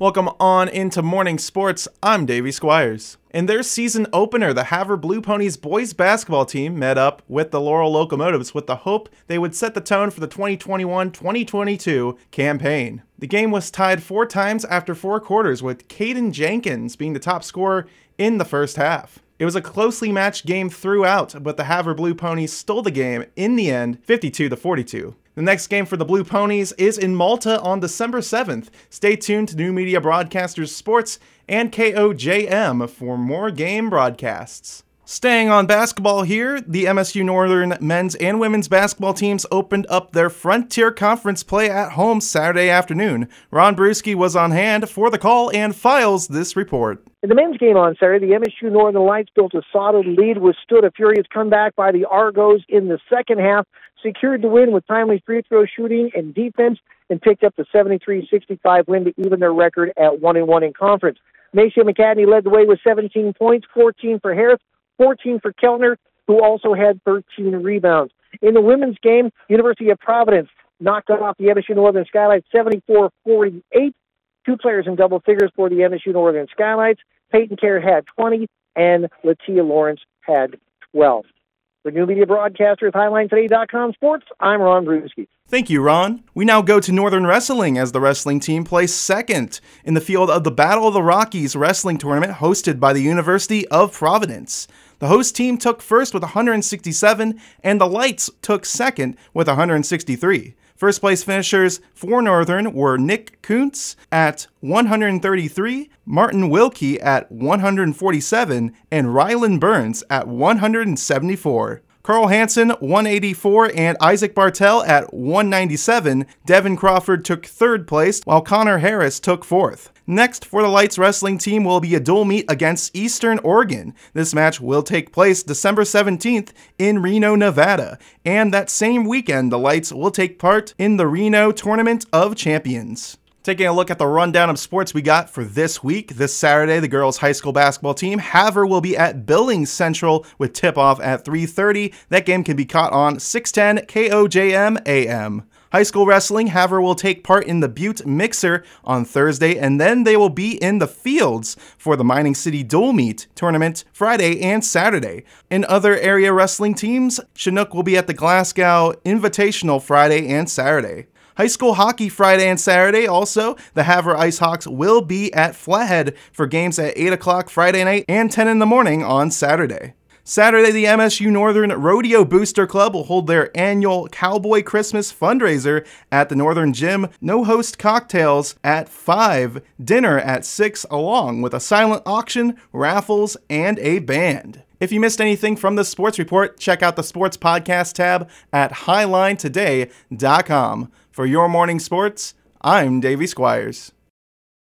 Welcome on into morning sports. I'm Davey Squires. In their season opener, the Havre Blue Ponies boys basketball team met up with the Laurel Locomotives with the hope they would set the tone for the 2021 2022 campaign. The game was tied four times after four quarters, with Caden Jenkins being the top scorer in the first half. It was a closely matched game throughout, but the Havre Blue Ponies stole the game in the end, 52 to 42. The next game for the Blue Ponies is in Malta on December 7th. Stay tuned to New Media Broadcasters Sports and KOJM for more game broadcasts. Staying on basketball here, the MSU Northern men's and women's basketball teams opened up their Frontier Conference play at home Saturday afternoon. Ron Brewski was on hand for the call and files this report. In the men's game on Saturday, the MSU Northern Lights built a solid lead, withstood a furious comeback by the Argos in the second half, secured the win with timely free throw shooting and defense, and picked up the 73-65 win to even their record at 1 and 1 in conference. Maceo McCadney led the way with 17 points, 14 for Harris, 14 for Kellner, who also had 13 rebounds. In the women's game, University of Providence knocked off the MSU Northern Skylights 74-48. Two players in double figures for the MSU Northern Skylights. Peyton Kerr had 20, and Latia Lawrence had 12. For New Media broadcaster Broadcasters, HighlineToday.com Sports, I'm Ron Brewski. Thank you, Ron. We now go to Northern Wrestling as the wrestling team plays second in the field of the Battle of the Rockies wrestling tournament hosted by the University of Providence. The host team took first with 167, and the Lights took second with 163. First place finishers for Northern were Nick Kuntz at 133, Martin Wilkie at 147, and Rylan Burns at 174. Carl Hansen, 184, and Isaac Bartel at 197. Devin Crawford took third place, while Connor Harris took fourth. Next for the Lights wrestling team will be a dual meet against Eastern Oregon. This match will take place December 17th in Reno, Nevada. And that same weekend, the Lights will take part in the Reno Tournament of Champions. Taking a look at the rundown of sports we got for this week. This Saturday, the girls' high school basketball team, Havre, will be at Billings Central with tip-off at 3.30. That game can be caught on 610 KOJM AM. High school wrestling, Havre will take part in the Butte Mixer on Thursday, and then they will be in the fields for the Mining City Dual Meet tournament Friday and Saturday. In other area wrestling teams, Chinook will be at the Glasgow Invitational Friday and Saturday. High school hockey Friday and Saturday. Also, the Havre Ice Hawks will be at Flathead for games at 8 o'clock Friday night and 10 in the morning on Saturday. Saturday, the MSU Northern Rodeo Booster Club will hold their annual Cowboy Christmas fundraiser at the Northern Gym. No host cocktails at 5, dinner at 6, along with a silent auction, raffles, and a band. If you missed anything from the sports report, check out the sports podcast tab at highlinetoday.com. For your morning sports, I'm Davey Squires.